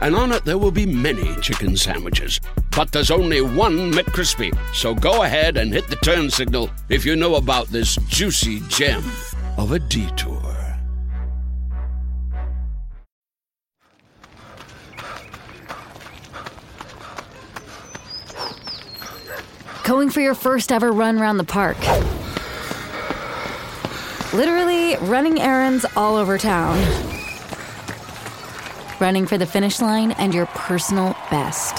and on it there will be many chicken sandwiches. But there's only one McCrispy. So go ahead and hit the turn signal if you know about this juicy gem of a detour. Going for your first ever run around the park. Literally running errands all over town. Running for the finish line and your personal best.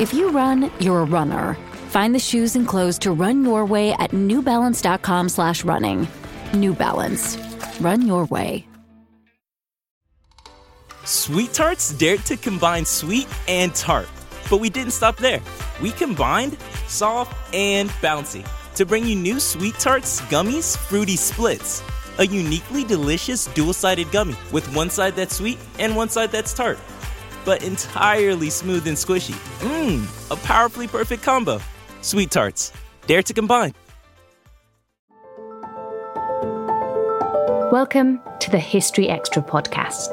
If you run, you're a runner. Find the shoes and clothes to run your way at newbalance.com slash running. New Balance. Run your way. Sweet Tarts dared to combine sweet and tart. But we didn't stop there. We combined soft and bouncy to bring you new Sweet Tarts Gummies Fruity Splits. A uniquely delicious dual sided gummy with one side that's sweet and one side that's tart. But entirely smooth and squishy. Mmm, a powerfully perfect combo. Sweet Tarts. Dare to combine. Welcome to the History Extra podcast.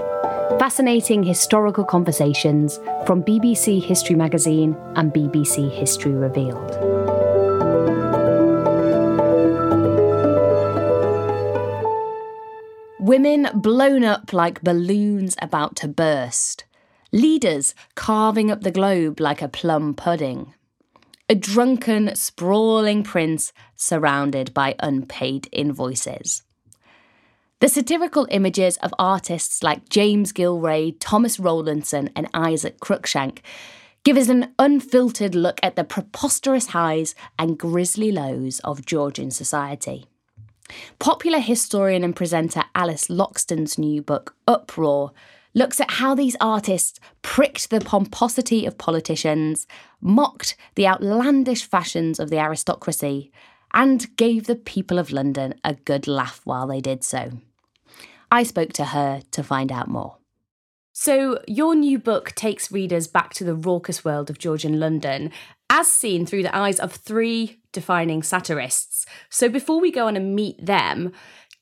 Fascinating historical conversations from BBC History Magazine and BBC History Revealed. Women blown up like balloons about to burst. Leaders carving up the globe like a plum pudding. A drunken, sprawling prince surrounded by unpaid invoices. The satirical images of artists like James Gillray, Thomas Rowlandson, and Isaac Cruikshank give us an unfiltered look at the preposterous highs and grisly lows of Georgian society. Popular historian and presenter Alice Loxton's new book, Uproar, looks at how these artists pricked the pomposity of politicians, mocked the outlandish fashions of the aristocracy, and gave the people of London a good laugh while they did so. I spoke to her to find out more. So, your new book takes readers back to the raucous world of Georgian London, as seen through the eyes of three defining satirists. So, before we go on and meet them,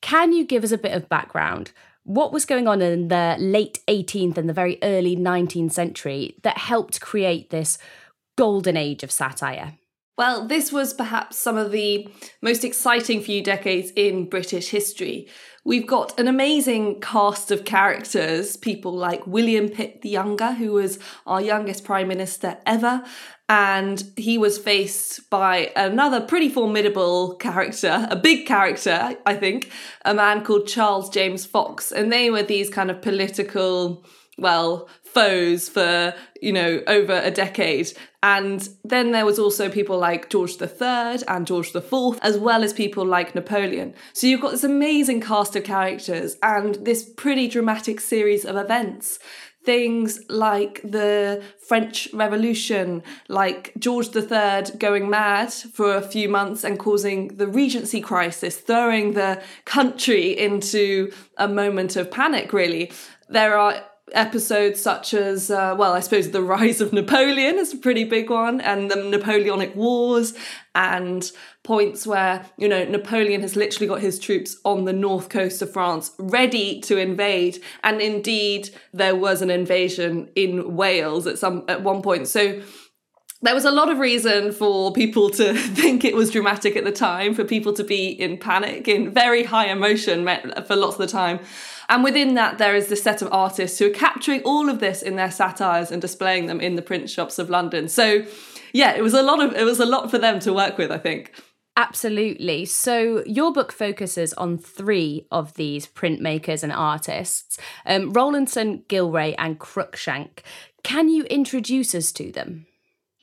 can you give us a bit of background? What was going on in the late 18th and the very early 19th century that helped create this golden age of satire? Well, this was perhaps some of the most exciting few decades in British history. We've got an amazing cast of characters, people like William Pitt the Younger, who was our youngest prime minister ever, and he was faced by another pretty formidable character, a big character, I think, a man called Charles James Fox, and they were these kind of political well, foes for, you know, over a decade. And then there was also people like George III and George IV, as well as people like Napoleon. So you've got this amazing cast of characters and this pretty dramatic series of events. Things like the French Revolution, like George III going mad for a few months and causing the Regency crisis, throwing the country into a moment of panic, really. There are episodes such as, uh, well, I suppose the rise of Napoleon is a pretty big one, and the Napoleonic Wars, and points where, you know, Napoleon has literally got his troops on the north coast of France ready to invade. And indeed, there was an invasion in Wales at some at one point. So there was a lot of reason for people to think it was dramatic at the time, for people to be in panic, in very high emotion for lots of the time. And within that, there is this set of artists who are capturing all of this in their satires and displaying them in the print shops of London. So yeah, it was a lot of it was a lot for them to work with, I think. Absolutely. So, your book focuses on three of these printmakers and artists um, Rowlandson, Gillray, and Cruikshank. Can you introduce us to them?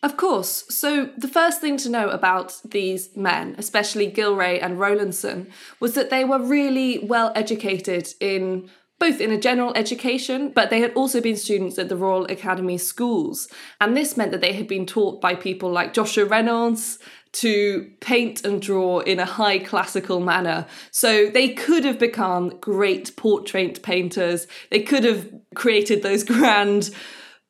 Of course. So, the first thing to know about these men, especially Gillray and Rowlandson, was that they were really well educated in both in a general education, but they had also been students at the Royal Academy schools. And this meant that they had been taught by people like Joshua Reynolds, to paint and draw in a high classical manner. So they could have become great portrait painters. They could have created those grand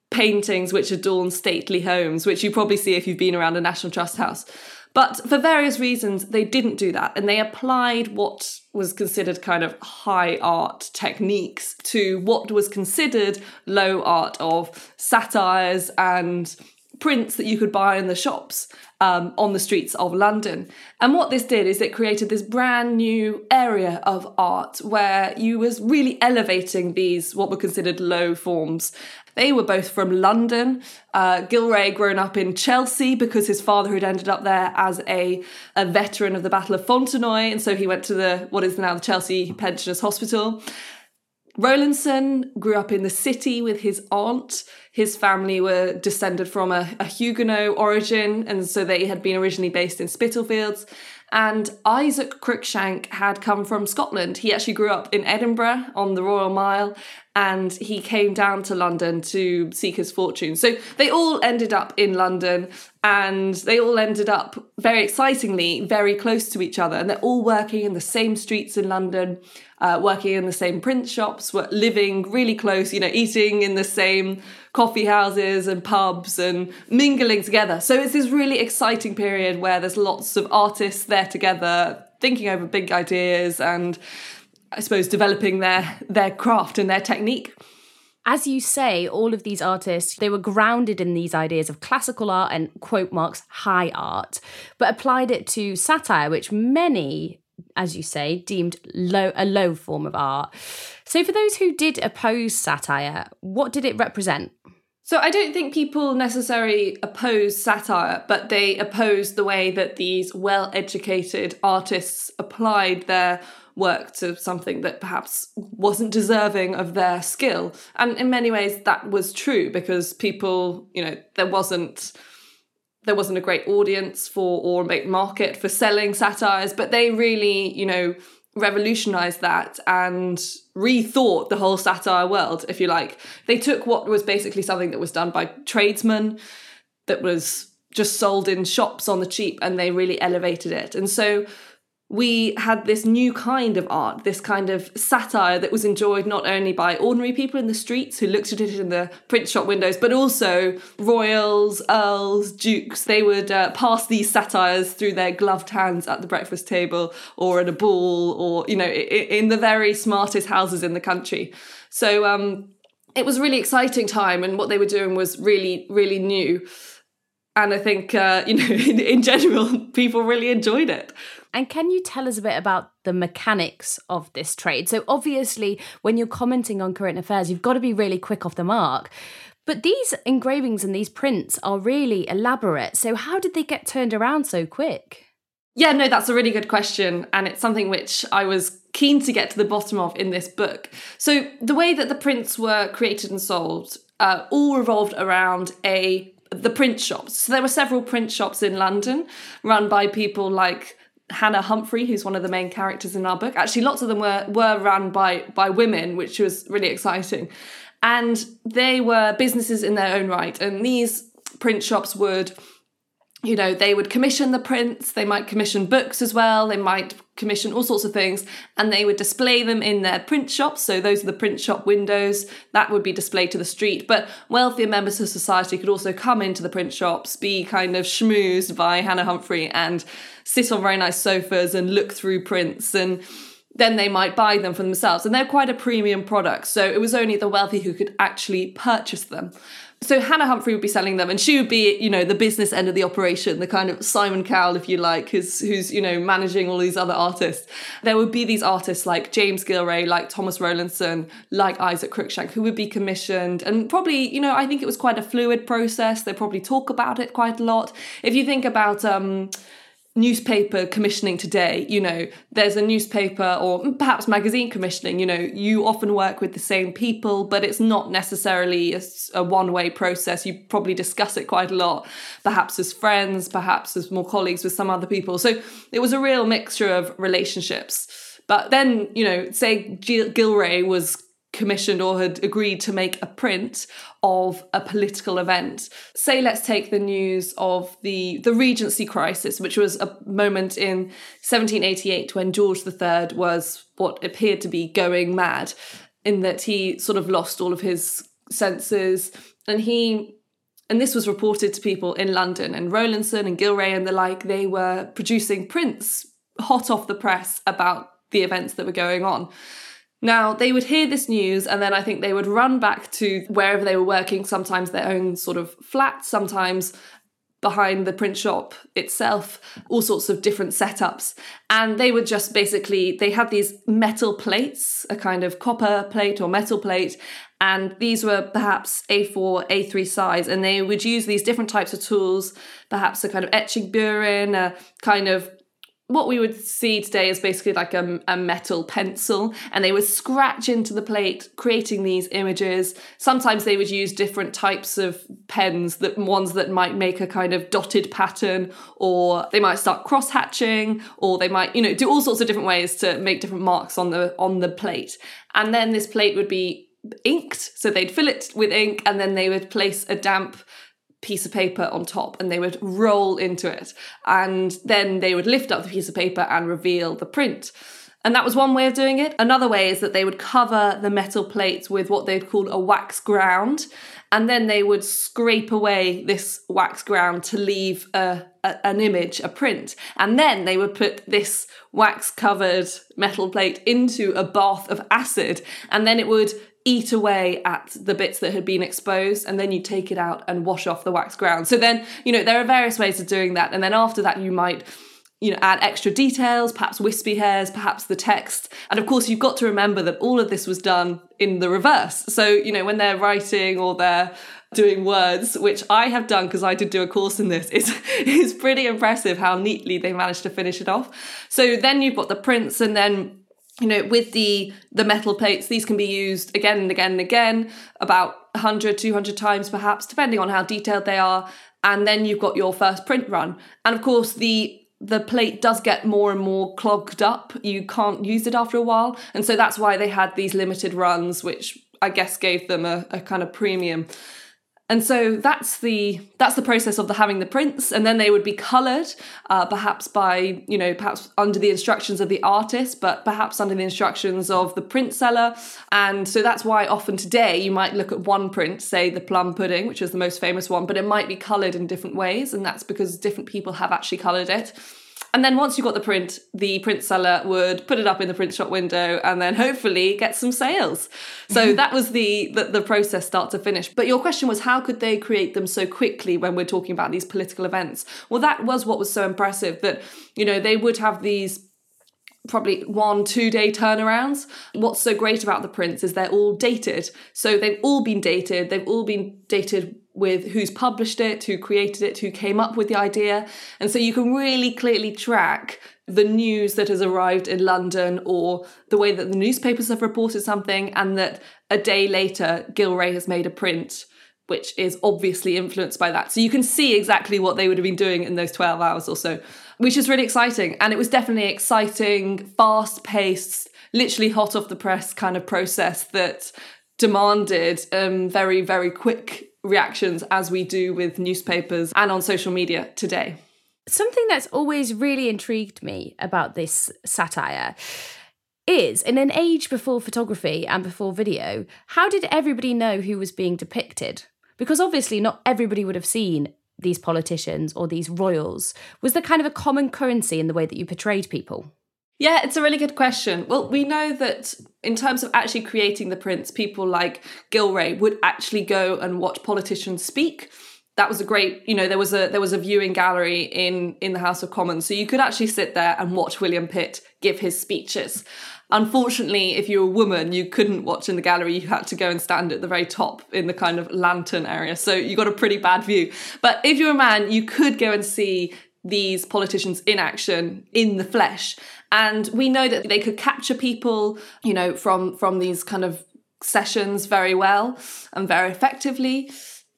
paintings which adorn stately homes, which you probably see if you've been around a National Trust house. But for various reasons, they didn't do that. And they applied what was considered kind of high art techniques to what was considered low art of satires and prints that you could buy in the shops um, on the streets of London. And what this did is it created this brand new area of art where you was really elevating these what were considered low forms. They were both from London. Uh, Gillray grown up in Chelsea because his father had ended up there as a, a veteran of the Battle of Fontenoy, and so he went to the what is now the Chelsea Pensioners Hospital. Rowlandson grew up in the city with his aunt. His family were descended from a, a, Huguenot origin, and so they had been originally based in Spitalfields. And Isaac Cruikshank had come from Scotland. He actually grew up in Edinburgh on the Royal Mile, and he came down to London to seek his fortune. So they all ended up in London, and they all ended up very excitingly very close to each other. And they're all working in the same streets in London uh, working in the same print shops, living really close, you know, eating in the same coffee houses and pubs and mingling together. So it's this really exciting period where there's lots of artists there together, thinking over big ideas and I suppose developing their their craft and their technique. As you say, all of these artists, they were grounded in these ideas of classical art and quote marks high art, but applied it to satire, which many as you say, deemed low a low form of art. So for those who did oppose satire, what did it represent? So I don't think people necessarily oppose satire, but they oppose the way that these well-educated artists applied their work to something that perhaps wasn't deserving of their skill. And in many ways that was true because people, you know, there wasn't there wasn't a great audience for or a market for selling satires, but they really, you know, revolutionized that and rethought the whole satire world, if you like. They took what was basically something that was done by tradesmen, that was just sold in shops on the cheap, and they really elevated it. And so we had this new kind of art, this kind of satire that was enjoyed not only by ordinary people in the streets who looked at it in the print shop windows, but also royals, earls, dukes. They would uh, pass these satires through their gloved hands at the breakfast table or at a ball or, you know, in the very smartest houses in the country. So um, it was a really exciting time, and what they were doing was really, really new. And I think, uh, you know, in, in general, people really enjoyed it. And can you tell us a bit about the mechanics of this trade? So, obviously, when you're commenting on current affairs, you've got to be really quick off the mark. But these engravings and these prints are really elaborate. So, how did they get turned around so quick? Yeah, no, that's a really good question. And it's something which I was keen to get to the bottom of in this book. So, the way that the prints were created and sold uh, all revolved around a the print shops. So there were several print shops in London run by people like Hannah Humphrey, who's one of the main characters in our book. Actually, lots of them were were run by by women, which was really exciting. And they were businesses in their own right. And these print shops would, you know, they would commission the prints, they might commission books as well, they might commission all sorts of things, and they would display them in their print shops. So those are the print shop windows that would be displayed to the street. But wealthier members of society could also come into the print shops, be kind of schmoozed by Hannah Humphrey and sit on very nice sofas and look through prints and then they might buy them for themselves. And they're quite a premium product. So it was only the wealthy who could actually purchase them. So Hannah Humphrey would be selling them, and she would be, you know, the business end of the operation, the kind of Simon Cowell, if you like, who's who's you know managing all these other artists. There would be these artists like James Gillray, like Thomas Rowlandson, like Isaac Cruikshank, who would be commissioned, and probably, you know, I think it was quite a fluid process. They probably talk about it quite a lot. If you think about um, newspaper commissioning today you know there's a newspaper or perhaps magazine commissioning you know you often work with the same people but it's not necessarily a, a one-way process. You probably discuss it quite a lot perhaps as friends perhaps as more colleagues with some other people. So it was a real mixture of relationships. But then you know say Gil- gillray was commissioned or had agreed to make a print of a political event. Say let's take the news of the the Regency crisis, which was a moment in 1788 when George III was what appeared to be going mad in that he sort of lost all of his senses and he and this was reported to people in London and Rowlandson and gillray and the like they were producing prints hot off the press about the events that were going on. Now, they would hear this news and then I think they would run back to wherever they were working, sometimes their own sort of flat, sometimes behind the print shop itself, all sorts of different setups. And they would just basically, they had these metal plates, a kind of copper plate or metal plate, and these were perhaps A4, A3 size, and they would use these different types of tools, perhaps a kind of etching burin, a kind of what we would see today is basically like a, a, metal pencil, and they would scratch into the plate, creating these images. Sometimes they would use different types of pens, that ones that might make a kind of dotted pattern, or they might start cross hatching, or they might, you know, do all sorts of different ways to make different marks on the on the plate. And then this plate would be inked, so they'd fill it with ink, and then they would place a damp piece of paper on top and they would roll into it. And then they would lift up the piece of paper and reveal the print. And that was one way of doing it. Another way is that they would cover the metal plates with what they'd call a wax ground. And then they would scrape away this wax ground to leave a, a, an image, a print. And then they would put this wax covered metal plate into a bath of acid. And then it would eat away at the bits that had been exposed and then you take it out and wash off the wax ground. So then, you know, there are various ways of doing that. And then after that, you might you know, add extra details, perhaps wispy hairs, perhaps the text. And of course, you've got to remember that all of this was done in the reverse. So, you know, when they're writing or they're doing words, which I have done because I did do a course in this, it's, it's pretty impressive how neatly they managed to finish it off. So then you've got the prints and then you know with the the metal plates these can be used again and again and again about 100 200 times perhaps depending on how detailed they are. And then you've got your first print run. And of course the the plate does get more and more clogged up. You can't use it after a while. And so that's why they had these limited runs which i guess gave them a, a kind of premium and so that's the that's the process of the having the prints. And then they would be colored uh, perhaps by you know perhaps under the instructions of the artist but perhaps under the instructions of the print seller. And so that's why often today you might look at one print say the plum pudding which is the most famous one but it might be colored in different ways. And that's because different people have actually colored it and then once you got the print, the print seller would put it up in the print shop window and then hopefully get some sales. So that was the, the, the process start to finish. But your question was how could they create them so quickly when we're talking about these political events? Well, that was what was so impressive that, you know, they would have these probably one, two day turnarounds. What's so great about the prints is they're all dated. So they've all been dated, they've all been dated with who's published it, who created it, who came up with the idea. And so you can really clearly track the news that has arrived in London or the way that the newspapers have reported something, and that a day later, Gillray has made a print. Which is obviously influenced by that. So you can see exactly what they would have been doing in those 12 hours or so, which is really exciting. And it was definitely exciting, fast paced, literally hot off the press kind of process that demanded um, very, very quick reactions as we do with newspapers and on social media today. Something that's always really intrigued me about this satire is in an age before photography and before video, how did everybody know who was being depicted? Because obviously, not everybody would have seen these politicians or these royals. Was there kind of a common currency in the way that you portrayed people? Yeah, it's a really good question. Well, we know that in terms of actually creating the prints, people like Gillray would actually go and watch politicians speak. That was a great, you know, there was a there was a viewing gallery in in the House of Commons, so you could actually sit there and watch William Pitt give his speeches. Unfortunately, if you're a woman, you couldn't watch in the gallery. You had to go and stand at the very top in the kind of lantern area. So you got a pretty bad view. But if you're a man, you could go and see these politicians in action in the flesh and we know that they could capture people you know from from these kind of sessions very well and very effectively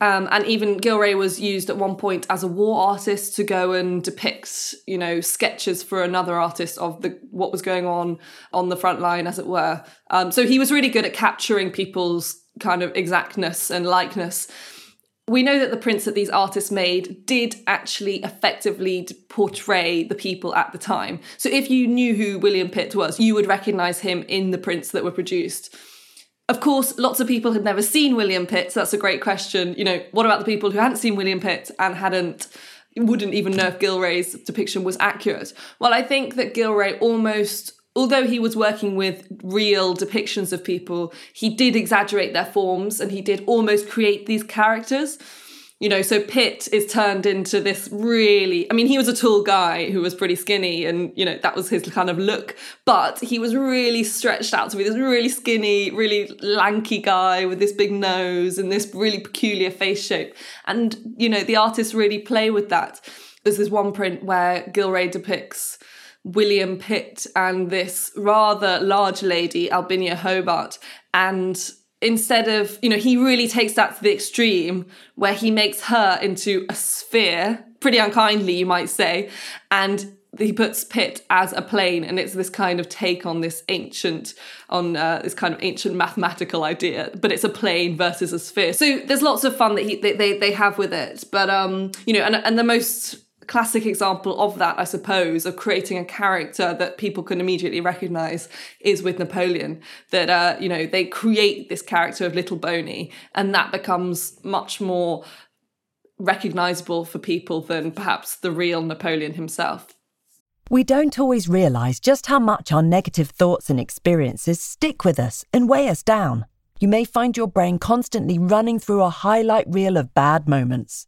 um, and even Gillray was used at one point as a war artist to go and depict, you know, sketches for another artist of the what was going on on the front line, as it were. Um, so he was really good at capturing people's kind of exactness and likeness. We know that the prints that these artists made did actually effectively portray the people at the time. So if you knew who William Pitt was, you would recognize him in the prints that were produced. Of course, lots of people had never seen William Pitt, so that's a great question. You know, what about the people who hadn't seen William Pitt and hadn't wouldn't even know if Gillray's depiction was accurate? Well, I think that Gillray almost although he was working with real depictions of people, he did exaggerate their forms and he did almost create these characters. You know so pitt is turned into this really i mean he was a tall guy who was pretty skinny and you know that was his kind of look but he was really stretched out to be this really skinny really lanky guy with this big nose and this really peculiar face shape. And you know the artists really play with that. There's this one print where gillray depicts william pitt and this rather large lady albinia hobart. And instead of, you know, he really takes that to the extreme where he makes her into a sphere, pretty unkindly, you might say, and he puts Pitt as a plane, and it's this kind of take on this ancient, on uh, this kind of ancient mathematical idea, but it's a plane versus a sphere. So there's lots of fun that he, they, they, they have with it, but um, you know, and and the most classic example of that, I suppose, of creating a character that people can immediately recognize is with Napoleon. That, uh, you know, they create this character of Little Boney, and that becomes much more recognizable for people than perhaps the real Napoleon himself. We don't always realize just how much our negative thoughts and experiences stick with us and weigh us down. You may find your brain constantly running through a highlight reel of bad moments.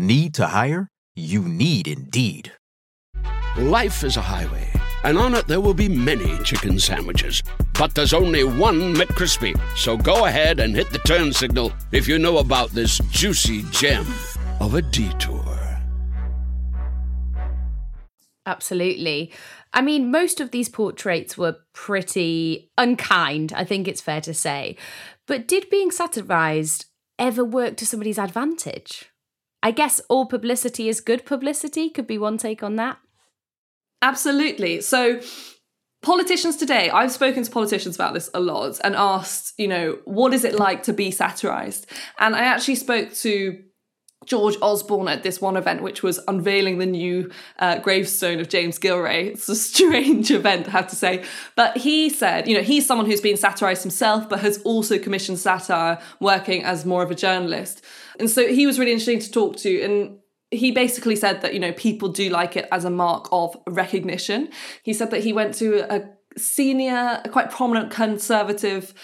Need to hire? You need Indeed. Life is a highway, and on it there will be many chicken sandwiches. But there's only one McCrispy. So go ahead and hit the turn signal if you know about this juicy gem of a detour. Absolutely. I mean, most of these portraits were pretty unkind, I think it's fair to say. But did being satirized ever work to somebody's advantage? I guess all publicity is good publicity, could be one take on that. Absolutely. So, politicians today, I've spoken to politicians about this a lot and asked, you know, what is it like to be satirized? And I actually spoke to George Osborne at this one event, which was unveiling the new uh, gravestone of James Gillray. It's a strange event, I have to say. But he said, you know, he's someone who's been satirized himself, but has also commissioned satire working as more of a journalist. And so he was really interesting to talk to. And he basically said that, you know, people do like it as a mark of recognition. He said that he went to a senior, a quite prominent conservative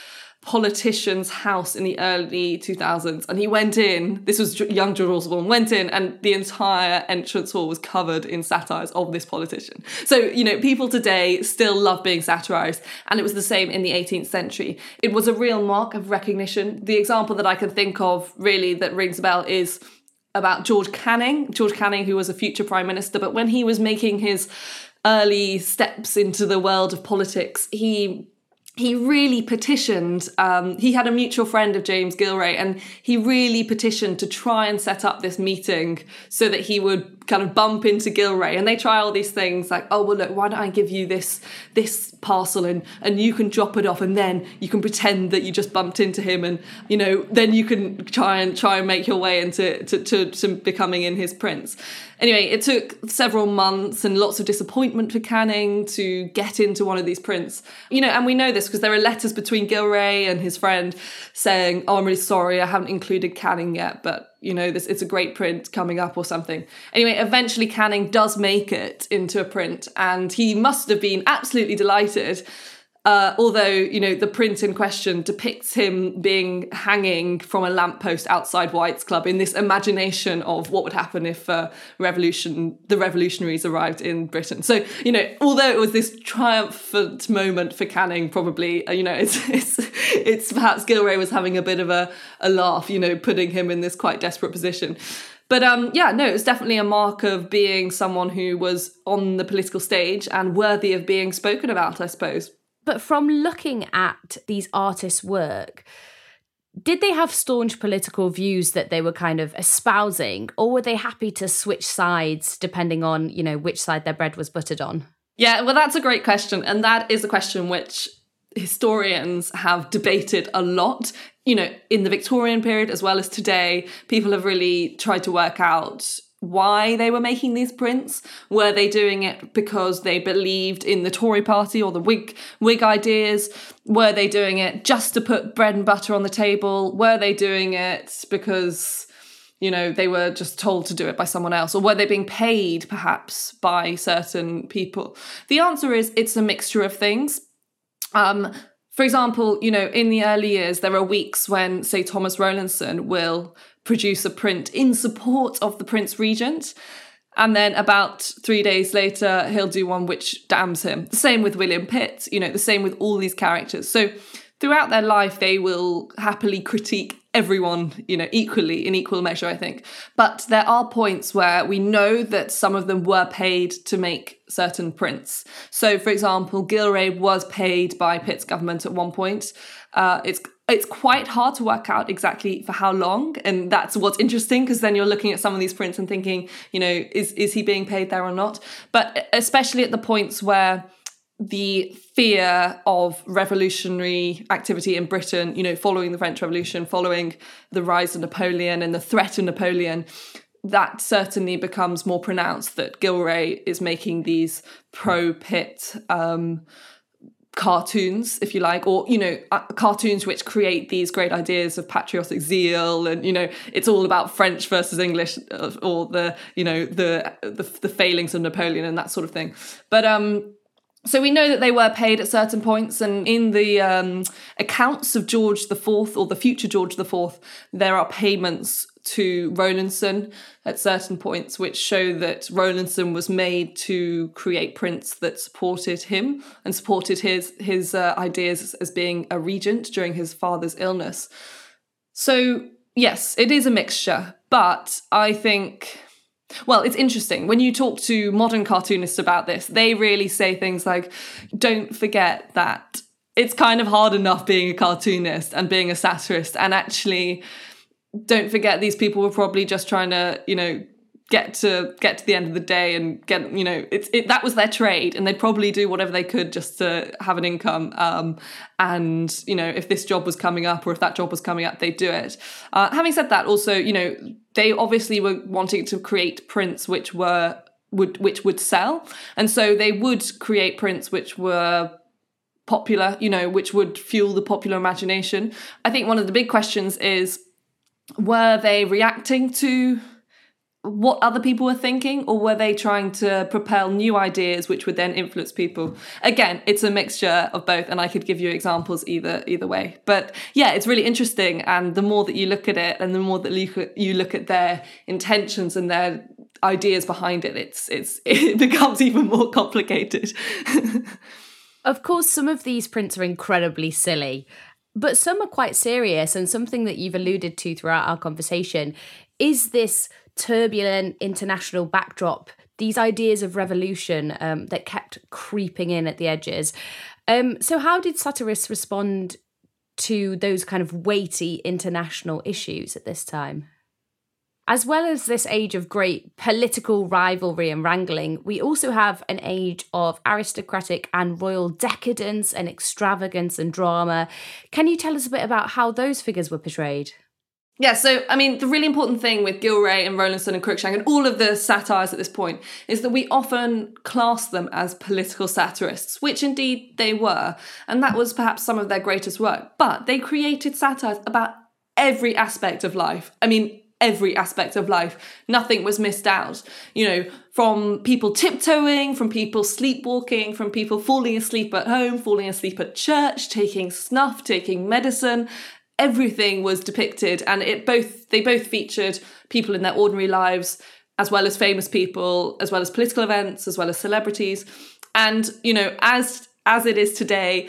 politician's house in the early 2000s and he went in this was young george osborne went in and the entire entrance hall was covered in satires of this politician. So you know people today still love being satirized and it was the same in the 18th century. It was a real mark of recognition. The example that i can think of really that rings a bell is about george canning. George canning who was a future prime minister but when he was making his early steps into the world of politics he he really petitioned. Um, he had a mutual friend of James Gillray, and he really petitioned to try and set up this meeting so that he would kind of bump into Gillray And they try all these things like, oh well, look, why don't I give you this this parcel and and you can drop it off, and then you can pretend that you just bumped into him, and you know, then you can try and try and make your way into to, to, to becoming in his prince. Anyway, it took several months and lots of disappointment for Canning to get into one of these prints. You know, and we know this because there are letters between Gillray and his friend saying, "Oh, I'm really sorry, I haven't included Canning yet, but you know, this it's a great print coming up or something." Anyway, eventually Canning does make it into a print, and he must have been absolutely delighted uh, although, you know, the print in question depicts him being hanging from a lamppost outside White's Club in this imagination of what would happen if uh, revolution, the revolutionaries arrived in Britain. So, you know, although it was this triumphant moment for Canning, probably, uh, you know, it's, it's, it's perhaps Gillray was having a bit of a, a laugh, you know, putting him in this quite desperate position. But um, yeah, no, it was definitely a mark of being someone who was on the political stage and worthy of being spoken about, I suppose. But from looking at these artists' work, did they have staunch political views that they were kind of espousing, or were they happy to switch sides depending on, you know, which side their bread was buttered on? Yeah, well, that's a great question. And that is a question which historians have debated a lot. You know, in the Victorian period as well as today, people have really tried to work out why they were making these prints. Were they doing it because they believed in the Tory party or the Whig Whig ideas? Were they doing it just to put bread and butter on the table? Were they doing it because you know they were just told to do it by someone else or were they being paid perhaps by certain people? The answer is it's a mixture of things. Um, for example, you know, in the early years, there are weeks when, say, Thomas Rowlandson will produce a print in support of the Prince Regent. And then about three days later, he'll do one which damns him. The same with William Pitt, you know, the same with all these characters. So throughout their life, they will happily critique everyone, you know, equally in equal measure, I think. But there are points where we know that some of them were paid to make certain prints. So, for example, Gillray was paid by Pitt's government at one point. Uh, it's it's quite hard to work out exactly for how long and that's what's interesting because then you're looking at some of these prints and thinking you know is is he being paid there or not? But especially at the points where the fear of revolutionary activity in Britain, you know, following the French Revolution, following the rise of Napoleon and the threat of Napoleon, that certainly becomes more pronounced that Gillray is making these pro Pitt um, cartoons, if you like, or you know, uh, cartoons which create these great ideas of patriotic zeal, and you know, it's all about French versus English, uh, or the you know the, the the failings of Napoleon and that sort of thing. But um, so we know that they were paid at certain points, and in the um, accounts of George IV or the future George IV, there are payments to Rowlandson at certain points, which show that Rowlandson was made to create prints that supported him and supported his his uh, ideas as being a regent during his father's illness. So yes, it is a mixture, but I think well, it's interesting. When you talk to modern cartoonists about this, they really say things like, don't forget that it's kind of hard enough being a cartoonist and being a satirist. And actually, don't forget these people were probably just trying to, you know, get to get to the end of the day and get you know it's it, that was their trade and they'd probably do whatever they could just to have an income um, and you know if this job was coming up or if that job was coming up they'd do it. Uh, having said that also you know they obviously were wanting to create prints which were would which would sell. And so they would create prints which were popular you know which would fuel the popular imagination. I think one of the big questions is were they reacting to what other people were thinking or were they trying to propel new ideas which would then influence people? Again it's a mixture of both and i could give you examples either either way. But yeah it's really interesting and the more that you look at it and the more that you look at their intentions and their ideas behind it it's it's it becomes even more complicated. Of course some of these prints are incredibly silly but some are quite serious and something that you've alluded to throughout our conversation is this turbulent international backdrop, these ideas of revolution um, that kept creeping in at the edges. Um, so, how did satirists respond to those kind of weighty international issues at this time? As well as this age of great political rivalry and wrangling, we also have an age of aristocratic and royal decadence and extravagance and drama. Can you tell us a bit about how those figures were portrayed? Yeah, so I mean, the really important thing with Gillray and Rowlandson and Cruikshank and all of the satires at this point is that we often class them as political satirists, which indeed they were, and that was perhaps some of their greatest work. But they created satires about every aspect of life. I mean, every aspect of life. Nothing was missed out. You know, from people tiptoeing, from people sleepwalking, from people falling asleep at home, falling asleep at church, taking snuff, taking medicine, everything was depicted and it both they both featured people in their ordinary lives as well as famous people as well as political events as well as celebrities and you know as as it is today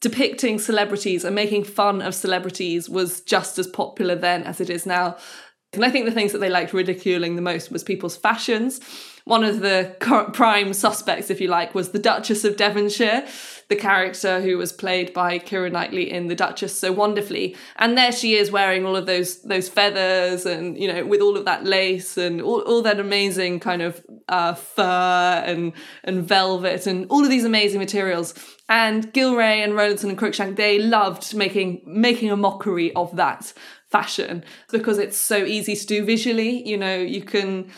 depicting celebrities and making fun of celebrities was just as popular then as it is now and I think the things that they liked ridiculing the most was people's fashions. One of the prime suspects, if you like, was the Duchess of Devonshire, the character who was played by Keira Knightley in The Duchess so wonderfully. And there she is wearing all of those those feathers and, you know, with all of that lace and all, all that amazing kind of uh, fur and, and velvet and all of these amazing materials. And Gillray and Rowlandson and Cruikshank, they loved making making a mockery of that fashion because it's so easy to do visually. You know, you can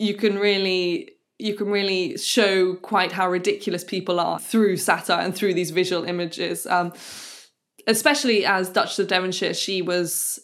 you can really you can really show quite how ridiculous people are through satire and through these visual images. Um, especially as Duchess of Devonshire, she was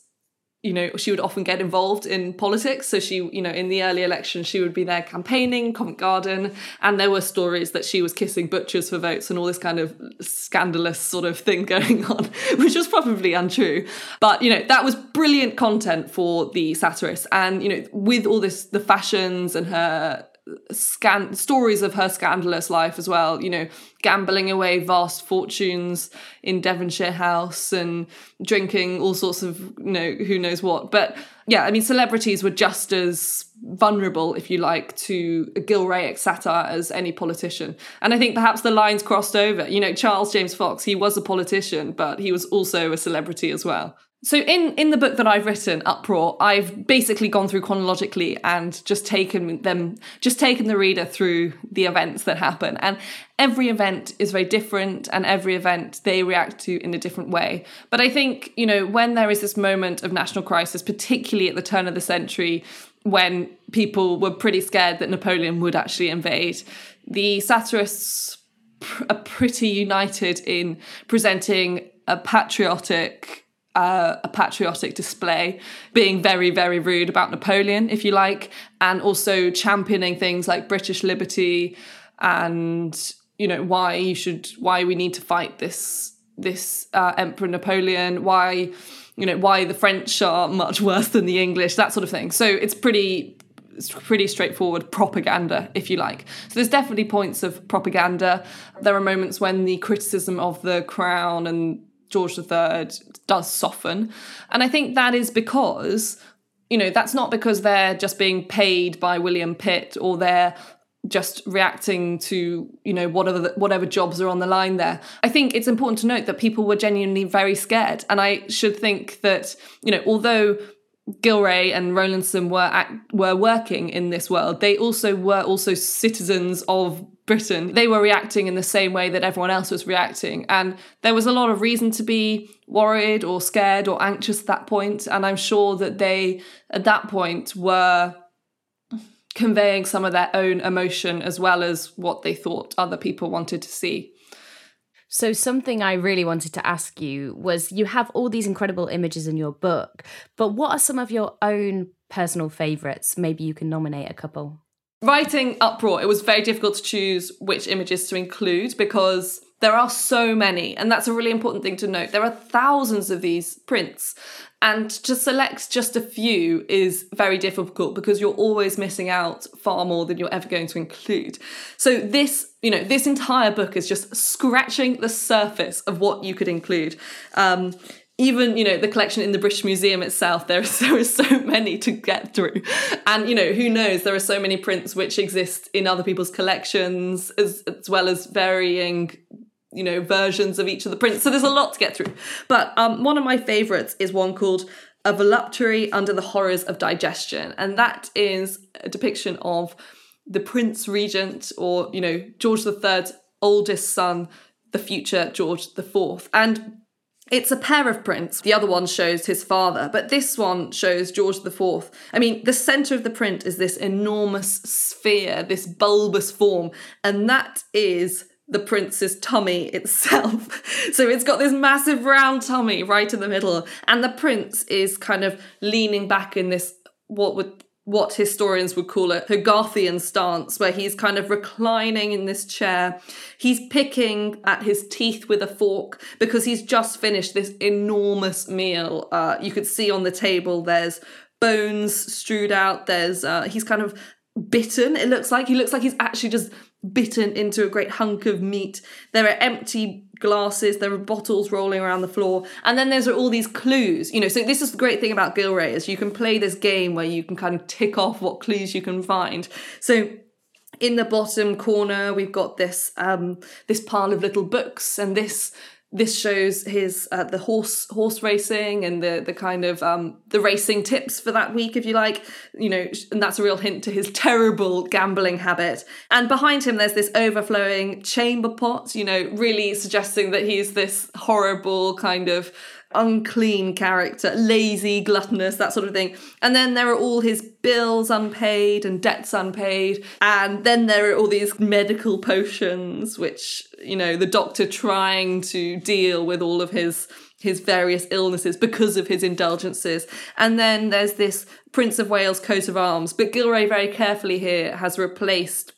you know, she would often get involved in politics. So she, you know, in the early election she would be there campaigning, Covent Garden, and there were stories that she was kissing butchers for votes and all this kind of scandalous sort of thing going on, which was probably untrue. But, you know, that was brilliant content for the satirist. And, you know, with all this, the fashions and her scan stories of her scandalous life as well you know gambling away vast fortunes in devonshire house and drinking all sorts of you know who knows what. But yeah i mean celebrities were just as vulnerable if you like to a gillraic satire as any politician. And i think perhaps the lines crossed over. You know charles james fox he was a politician but he was also a celebrity as well so in in the book that I've written, Uproar, I've basically gone through chronologically and just taken them, just taken the reader through the events that happen. And every event is very different, and every event they react to in a different way. But I think you know when there is this moment of national crisis, particularly at the turn of the century, when people were pretty scared that Napoleon would actually invade, the satirists are pretty united in presenting a patriotic uh, a patriotic display, being very, very rude about Napoleon, if you like, and also championing things like British liberty and you know why you should why we need to fight this this uh, Emperor Napoleon, why you know why the French are much worse than the English, that sort of thing. So it's pretty it's pretty straightforward propaganda, if you like. So there's definitely points of propaganda. There are moments when the criticism of the crown and George III does soften. And I think that is because, you know, that's not because they're just being paid by William Pitt or they're just reacting to you know whatever whatever jobs are on the line there i think it's important to note that people were genuinely very scared and i should think that you know although gillray and Rowlandson were act- were working in this world, they also were also citizens of Britain. They were reacting in the same way that everyone else was reacting, and there was a lot of reason to be worried or scared or anxious at that point. And I'm sure that they, at that point, were conveying some of their own emotion as well as what they thought other people wanted to see. So, something I really wanted to ask you was you have all these incredible images in your book, but what are some of your own personal favourites? Maybe you can nominate a couple. Writing Uproar, it was very difficult to choose which images to include because there are so many, and that's a really important thing to note. There are thousands of these prints, and to select just a few is very difficult because you're always missing out far more than you're ever going to include. So this, you know, this entire book is just scratching the surface of what you could include. Um, even you know the collection in the British Museum itself, there are so many to get through, and you know who knows there are so many prints which exist in other people's collections as as well as varying you know versions of each of the prints. So there's a lot to get through. But um, one of my favourites is one called "A Voluptuary Under the Horrors of Digestion," and that is a depiction of the Prince Regent, or you know George III's oldest son, the future George IV, and it's a pair of prints. The other one shows his father, but this one shows George IV. I mean, the centre of the print is this enormous sphere, this bulbous form, and that is the prince's tummy itself. so it's got this massive round tummy right in the middle, and the prince is kind of leaning back in this what would what historians would call a Hogarthian stance, where he's kind of reclining in this chair. He's picking at his teeth with a fork because he's just finished this enormous meal. Uh, you could see on the table there's bones strewed out. There's uh, he's kind of bitten. It looks like he looks like he's actually just bitten into a great hunk of meat. There are empty glasses, there are bottles rolling around the floor, and then there's all these clues. You know, so this is the great thing about Gillray is you can play this game where you can kind of tick off what clues you can find. So in the bottom corner, we've got this um, this pile of little books, and this this shows his uh, the horse horse racing and the the kind of um, the racing tips for that week, if you like, you know, and that's a real hint to his terrible gambling habit. And behind him, there's this overflowing chamber pot, you know, really suggesting that he's this horrible kind of unclean character, lazy, gluttonous, that sort of thing. And then there are all his bills unpaid and debts unpaid. And then there are all these medical potions, which, you know, the doctor trying to deal with all of his his various illnesses because of his indulgences. And then there's this Prince of Wales coat of arms. But Gillray very carefully here has replaced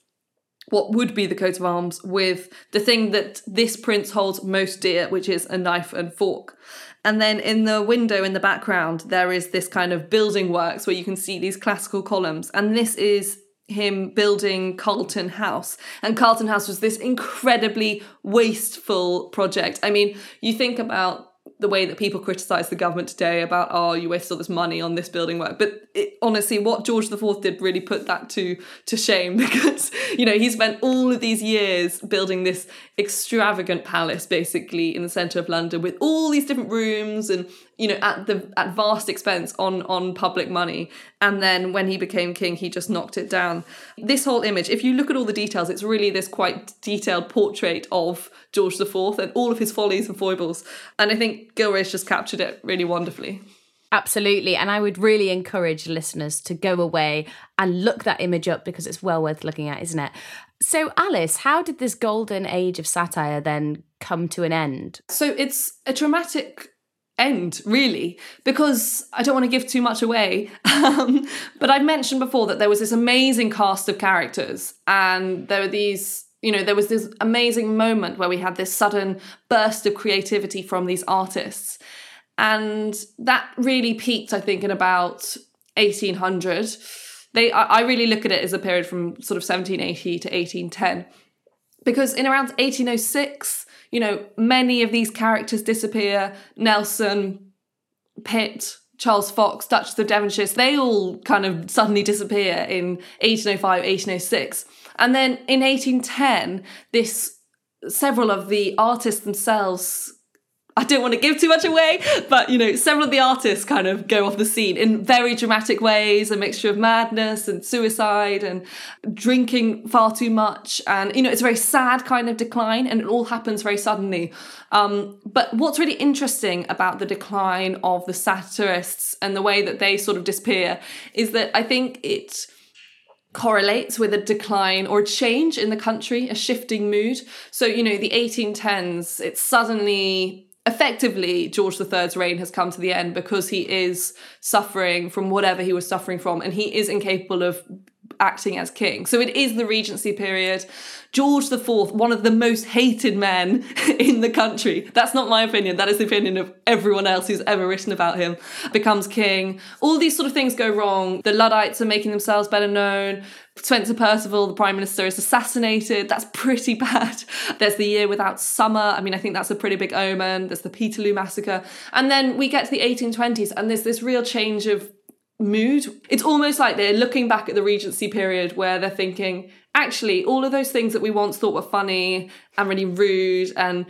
what would be the coat of arms with the thing that this prince holds most dear, which is a knife and fork. And then in the window in the background, there is this kind of building works where you can see these classical columns. And this is him building Carlton House. And Carlton House was this incredibly wasteful project. I mean, you think about the way that people criticize the government today about oh you wasted all this money on this building work. But it, honestly what george iv did really put that to to shame because you know he spent all of these years building this extravagant palace basically in the center of london with all these different rooms and you know at the at vast expense on on public money and then when he became king he just knocked it down this whole image if you look at all the details it's really this quite detailed portrait of george iv and all of his follies and foibles and i think gillray's just captured it really wonderfully Absolutely. And I would really encourage listeners to go away and look that image up because it's well worth looking at, isn't it? So, Alice, how did this golden age of satire then come to an end? So, it's a dramatic end, really, because I don't want to give too much away. Um, but I've mentioned before that there was this amazing cast of characters, and there were these. You know, there was this amazing moment where we had this sudden burst of creativity from these artists. And that really peaked, I think, in about 1800. They, I really look at it as a period from sort of 1780 to 1810. Because in around 1806, you know, many of these characters disappear. Nelson, Pitt, Charles Fox, Duchess of Devonshire, they all kind of suddenly disappear in 1805, 1806. And then in 1810, this several of the artists themselves I don't want to give too much away, but you know, several of the artists kind of go off the scene in very dramatic ways, a mixture of madness and suicide and drinking far too much. And you know, it's a very sad kind of decline, and it all happens very suddenly. Um, but what's really interesting about the decline of the satirists and the way that they sort of disappear is that I think it correlates with a decline or a change in the country, a shifting mood. So, you know, the 1810s, it's suddenly effectively George III's reign has come to the end because he is suffering from whatever he was suffering from and he is incapable of acting as king. So it is the regency period. George IV, one of the most hated men in the country, that's not my opinion, that is the opinion of everyone else who's ever written about him, becomes king. All these sort of things go wrong. The Luddites are making themselves better known. Spencer Perceval, the Prime Minister, is assassinated. That's pretty bad. There's the year without summer. I mean, I think that's a pretty big omen. There's the Peterloo Massacre. And then we get to the 1820s, and there's this real change of mood. It's almost like they're looking back at the Regency period where they're thinking, actually, all of those things that we once thought were funny and really rude and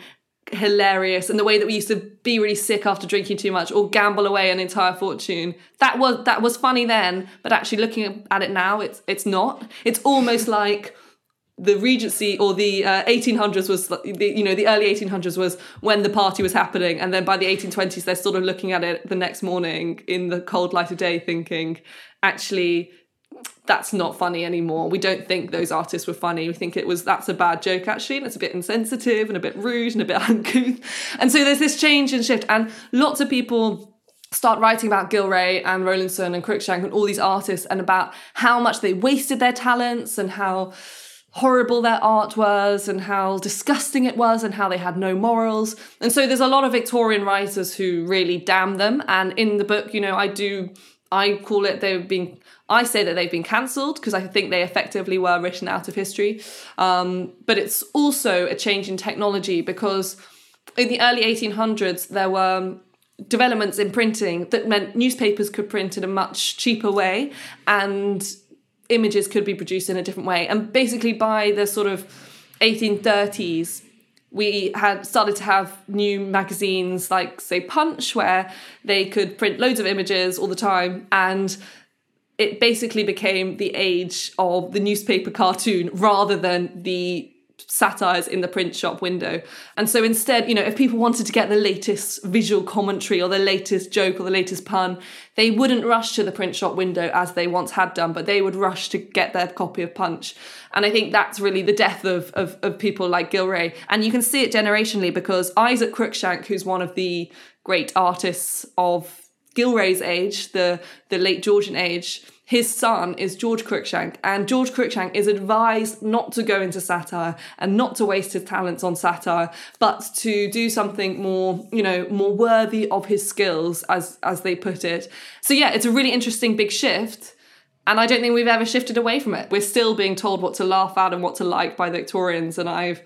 hilarious and the way that we used to be really sick after drinking too much or gamble away an entire fortune that was that was funny then but actually looking at it now it's it's not it's almost like the Regency or the uh, 1800s was the, you know the early 1800s was when the party was happening. And then by the 1820s they're sort of looking at it the next morning in the cold light of day thinking actually that's not funny anymore. We don't think those artists were funny. We think it was that's a bad joke actually and it's a bit insensitive and a bit rude and a bit uncouth. And so there's this change and shift and lots of people start writing about Gillray and Rowlandson and Cruikshank and all these artists and about how much they wasted their talents and how horrible their art was and how disgusting it was and how they had no morals. And so there's a lot of Victorian writers who really damn them. And in the book, you know, I do, I call it they've been, I say that they've been cancelled because I think they effectively were written out of history. Um, but it's also a change in technology because in the early 1800s, there were developments in printing that meant newspapers could print in a much cheaper way and images could be produced in a different way. And basically, by the sort of 1830s, we had started to have new magazines like, say, Punch, where they could print loads of images all the time. And it basically became the age of the newspaper cartoon rather than the satires in the print shop window. And so instead, you know, if people wanted to get the latest visual commentary or the latest joke or the latest pun, they wouldn't rush to the print shop window as they once had done, but they would rush to get their copy of Punch. And I think that's really the death of, of, of people like Gillray. And you can see it generationally because Isaac Cruikshank, who's one of the great artists of Gillray's age, the, the late Georgian age, his son is George Cruikshank, and George Cruikshank is advised not to go into satire and not to waste his talents on satire, but to do something more, you know, more worthy of his skills, as as they put it. So yeah, it's a really interesting big shift. And I don't think we've ever shifted away from it. We're still being told what to laugh at and what to like by the Victorians, and I've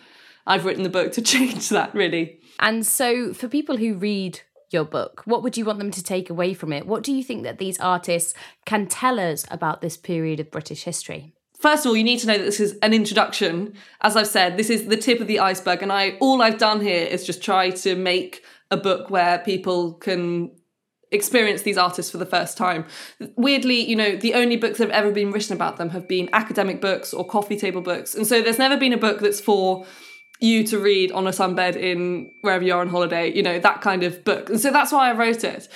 I've written the book to change that really. And so for people who read your book? What would you want them to take away from it? What do you think that these artists can tell us about this period of British history? First of all, you need to know that this is an introduction. As I've said, this is the tip of the iceberg, and I all I've done here is just try to make a book where people can experience these artists for the first time. Weirdly, you know, the only books that have ever been written about them have been academic books or coffee table books. And so there's never been a book that's for you to read on a sunbed in wherever you are on holiday, you know, that kind of book. And so that's why I wrote it.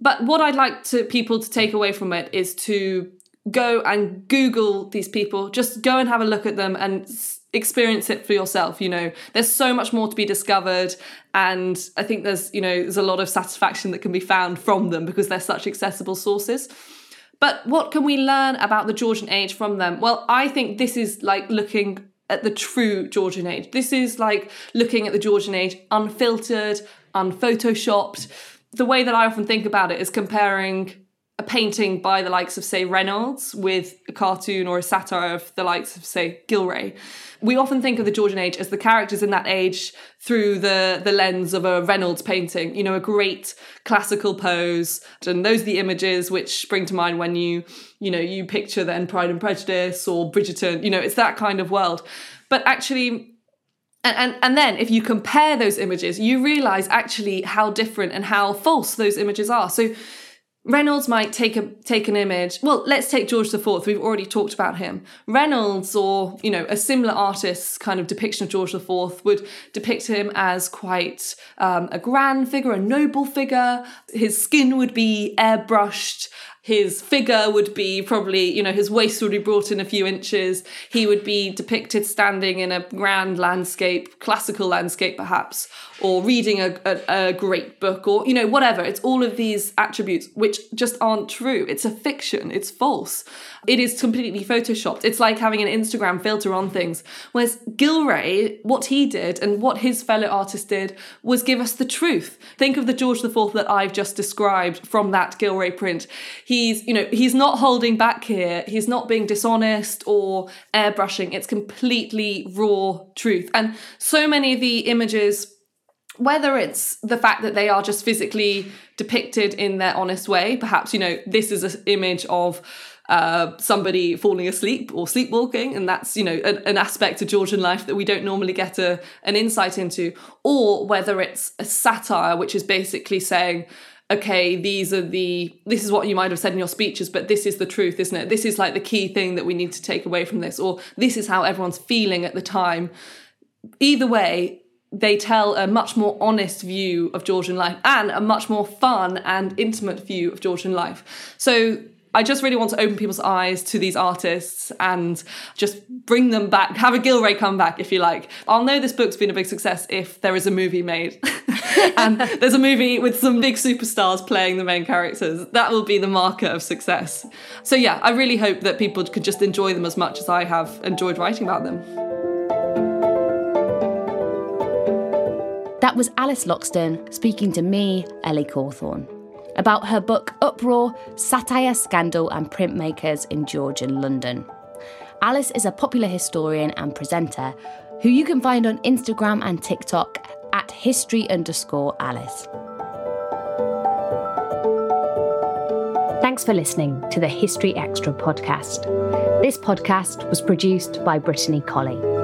But what I'd like to people to take away from it is to go and Google these people, just go and have a look at them and experience it for yourself you know there's so much more to be discovered and i think there's you know there's a lot of satisfaction that can be found from them because they're such accessible sources but what can we learn about the georgian age from them well i think this is like looking at the true Georgian age. This is like looking at the Georgian age unfiltered, unphotoshopped. The way that I often think about it is comparing a painting by the likes of, say, Reynolds with a cartoon or a satire of the likes of, say, Gillray. We often think of the Georgian age as the characters in that age through the, the lens of a Reynolds painting, you know, a great classical pose. And those are the images which spring to mind when you, you know, you picture then Pride and Prejudice or Bridgerton, you know, it's that kind of world. But actually, And, and, and then if you compare those images, you realize actually how different and how false those images are. So Reynolds might take a take an image. Well, let's take George IV. We've already talked about him. Reynolds, or you know, a similar artist's kind of depiction of George IV would depict him as quite um, a grand figure, a noble figure. His skin would be airbrushed his figure would be probably, you know, his waist would be brought in a few inches. He would be depicted standing in a grand landscape, classical landscape perhaps, or reading a, a, a, great book, or, you know, whatever. It's all of these attributes which just aren't true. It's a fiction, it's false. It is completely photoshopped. It's like having an Instagram filter on things. Whereas Gillray, what he did and what his fellow artists did was give us the truth. Think of the George IV that I've just described from that Gillray print. He's, you know, he's not holding back here. He's not being dishonest or airbrushing. It's completely raw truth. And so many of the images whether it's the fact that they are just physically depicted in their honest way, perhaps, you know, this is an image of uh, somebody falling asleep or sleepwalking, and that's you know an, an, aspect of Georgian life that we don't normally get a, an insight into, or whether it's a satire, which is basically saying, okay, these are the this is what you might have said in your speeches, but this is the truth, isn't it? This is like the key thing that we need to take away from this, or this is how everyone's feeling at the time. Either way, they tell a much more honest view of Georgian life and a much more fun and intimate view of Georgian life. So I just really want to open people's eyes to these artists and just bring them back, have a Gillray come back, if you like. I'll know this book's been a big success if there is a movie made. and there's a movie with some big superstars playing the main characters. That will be the marker of success. So, yeah, I really hope that people could just enjoy them as much as I have enjoyed writing about them. That was Alice Loxton speaking to me, Ellie Cawthorne about her book Uproar Satire, Scandal, and Printmakers in Georgian London. Alice is a popular historian and presenter who you can find on Instagram and TikTok at history underscore Alice. Thanks for listening to the History Extra podcast. This podcast was produced by Brittany Colley.